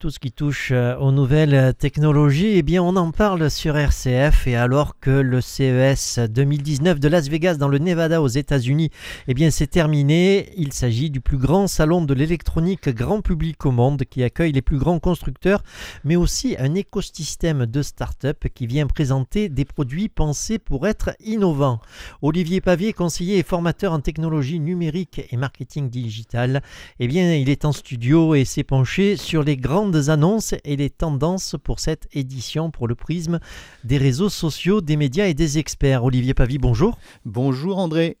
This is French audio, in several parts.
Tout ce qui touche euh, aux nouvelles technologies, eh bien on en parle sur RCF et alors que le CES 2019 de Las Vegas dans le Nevada aux États-Unis, eh bien c'est terminé, il s'agit du plus grand salon de l'électronique grand public au monde qui accueille les plus grands constructeurs mais aussi un écosystème de start-up qui vient présenter des produits pensés pour être innovants. Olivier Pavier, conseiller et formateur en technologie numérique et marketing digital, eh bien il est en studio et s'est penché sur les grandes annonces et les tendances pour cette édition pour le prisme des réseaux sociaux, des médias et des experts. Olivier Pavie, bonjour. Bonjour André.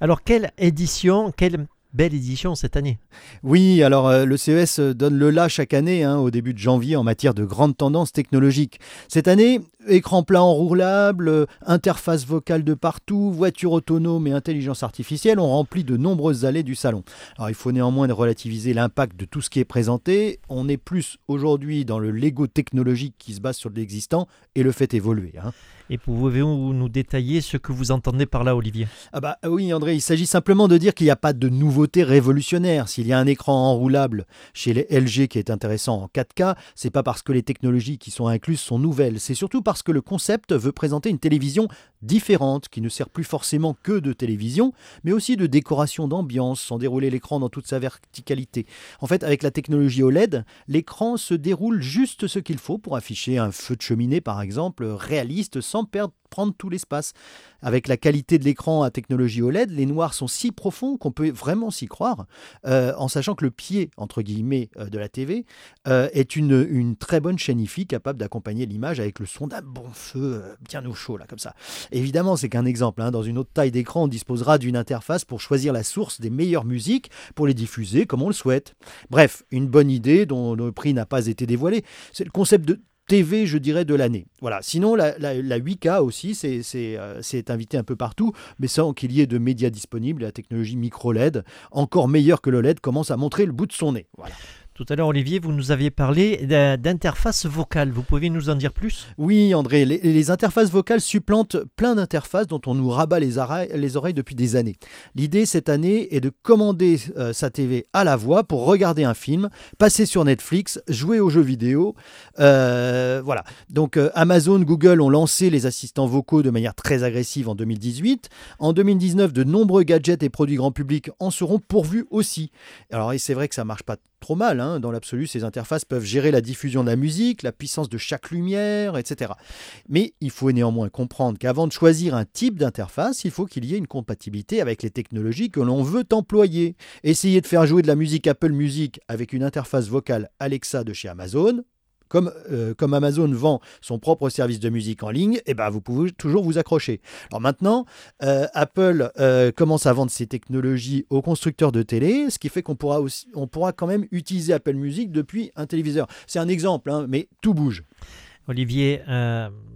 Alors quelle édition, quelle belle édition cette année. Oui, alors euh, le CES donne le là chaque année, hein, au début de janvier, en matière de grandes tendances technologiques. Cette année, écran plat enroulable, euh, interface vocale de partout, voiture autonome et intelligence artificielle ont rempli de nombreuses allées du salon. Alors il faut néanmoins relativiser l'impact de tout ce qui est présenté. On est plus aujourd'hui dans le Lego technologique qui se base sur l'existant et le fait évoluer. Hein. Et pouvez-vous nous détailler ce que vous entendez par là, Olivier? Ah bah oui, André, il s'agit simplement de dire qu'il n'y a pas de nouveauté révolutionnaire. S'il y a un écran enroulable chez les LG qui est intéressant en 4K, c'est pas parce que les technologies qui sont incluses sont nouvelles, c'est surtout parce que le concept veut présenter une télévision différente, qui ne sert plus forcément que de télévision, mais aussi de décoration d'ambiance, sans dérouler l'écran dans toute sa verticalité. En fait, avec la technologie OLED, l'écran se déroule juste ce qu'il faut pour afficher un feu de cheminée, par exemple, réaliste, sans prendre tout l'espace. Avec la qualité de l'écran à technologie OLED, les noirs sont si profonds qu'on peut vraiment s'y croire, euh, en sachant que le pied, entre guillemets, euh, de la TV euh, est une, une, très bonne chaîne IFI capable d'accompagner l'image avec le son d'un bon feu bien au chaud, là, comme ça. Évidemment, c'est qu'un exemple. Hein. Dans une autre taille d'écran, on disposera d'une interface pour choisir la source des meilleures musiques pour les diffuser comme on le souhaite. Bref, une bonne idée dont le prix n'a pas été dévoilé. C'est le concept de TV, je dirais, de l'année. Voilà. Sinon, la, 8K aussi, euh, c'est invité un peu partout, mais sans qu'il y ait de médias disponibles. La technologie micro LED, encore meilleure que le LED, commence à montrer le bout de son nez. Voilà. Tout à l'heure, Olivier, vous nous aviez parlé d'interface vocale. Vous pouvez nous en dire plus? Oui, André. Les, interfaces vocales supplantent plein d'interfaces dont on nous rabat les oreilles, les oreilles depuis des années. L'idée cette année est de commander euh, sa TV à la voix pour regarder un film, passer sur Netflix, jouer aux jeux vidéo. Euh, voilà. Donc euh, Amazon, Google ont lancé les assistants vocaux de manière très agressive en 2018. En 2019, de nombreux gadgets et produits grand public en seront pourvus aussi. Alors, c'est vrai que ça marche pas trop mal. Hein. Dans l'absolu, ces interfaces peuvent gérer la diffusion de la musique, la puissance de chaque lumière, etc. Mais il faut néanmoins comprendre qu'avant de choisir un type d'interface, il faut qu'il y ait une compatibilité avec les technologies que l'on veut employer. Essayer de faire jouer de la musique Apple Music avec une interface vocale Alexa de chez Amazon, comme, euh, comme, Amazon vend son propre service de musique en ligne, eh ben vous pouvez toujours vous accrocher. Alors maintenant, euh, Apple euh, commence à vendre ses technologies aux constructeurs de télé, ce qui fait qu'on pourra, aussi, on pourra quand même utiliser Apple Music depuis un téléviseur. C'est un exemple, hein, mais tout bouge. Olivier,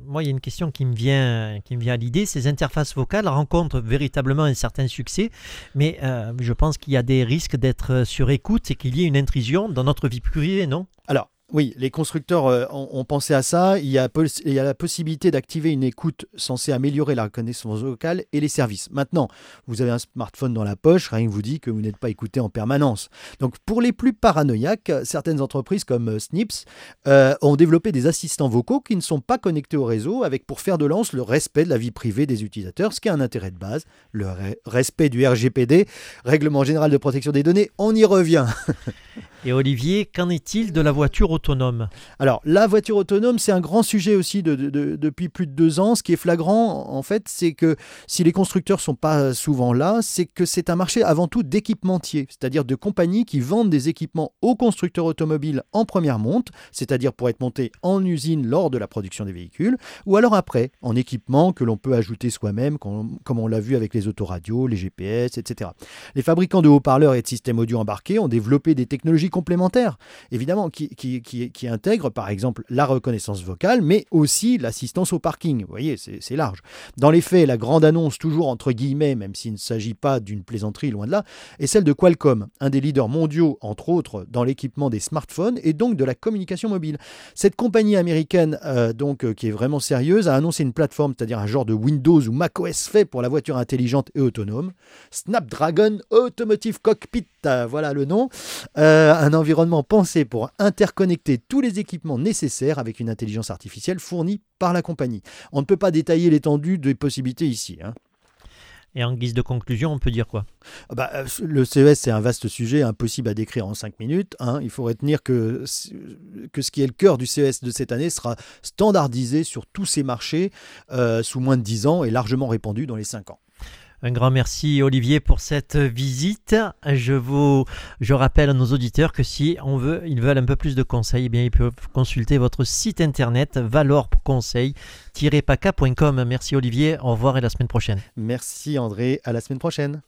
moi, il y a une question qui me vient, qui me vient à l'idée. Ces interfaces vocales rencontrent véritablement un certain succès, mais je pense qu'il y a des risques d'être sur écoute et qu'il y ait une intrusion dans notre vie privée, non? Alors, oui, les constructeurs euh, ont, pensé à ça. Il y a, la possibilité d'activer une écoute censée améliorer la reconnaissance vocale et les services. Maintenant, vous avez un smartphone dans la poche, rien ne vous dit que vous n'êtes pas écouté en permanence. Donc, pour les plus paranoïaques, certaines entreprises comme euh, Snips euh, ont développé des assistants vocaux qui ne sont pas connectés au réseau, avec pour faire de lance le respect de la vie privée des utilisateurs, ce qui a un intérêt de base, le respect du RGPD, Règlement général de protection des données. On y revient. Et Olivier, qu'en est-il de la voiture autonome? Alors, la voiture autonome, c'est un grand sujet aussi depuis plus de deux ans. Ce qui est flagrant, en fait, c'est que si les constructeurs sont pas souvent là, c'est que c'est un marché avant tout d'équipementiers, c'est-à-dire de compagnies qui vendent des équipements aux constructeurs automobiles en première monte, c'est-à-dire pour être montés en usine lors de la production des véhicules, ou alors après, en équipement que l'on peut ajouter soi-même, comme on l'a vu avec les autoradios, les GPS, etc. Les fabricants de haut-parleurs et de systèmes audio embarqués ont développé des technologies complémentaires, évidemment, qui, qui, qui, intègrent par exemple la reconnaissance vocale, mais aussi l'assistance au parking. Vous voyez, c'est large. Dans les faits, la grande annonce, toujours entre guillemets, même s'il ne s'agit pas d'une plaisanterie, loin de là, est celle de Qualcomm, un des leaders mondiaux, entre autres, dans l'équipement des smartphones et donc de la communication mobile. Cette compagnie américaine, euh, donc, euh, qui est vraiment sérieuse, a annoncé une plateforme, c'est-à-dire un genre de Windows ou macOS fait pour la voiture intelligente et autonome, Snapdragon Automotive Cockpit voilà le nom. Euh, un environnement pensé pour interconnecter tous les équipements nécessaires avec une intelligence artificielle fournie par la compagnie. On ne peut pas détailler l'étendue des possibilités ici. Hein. Et en guise de conclusion, on peut dire quoi? Ah bah, euh, Le CES, c'est un vaste sujet, impossible à décrire en 5 minutes. Hein. Il faut retenir que, que ce qui est le cœur du CES de cette année sera standardisé sur tous ces marchés euh, sous moins de 10 ans et largement répandu dans les 5 ans. Un grand merci Olivier pour cette visite. Je vous je rappelle à nos auditeurs que si on veut, ils veulent un peu plus de conseils, eh bien ils peuvent consulter votre site internet valorconseil-paca.com. Merci Olivier, au revoir et à la semaine prochaine. Merci André, à la semaine prochaine.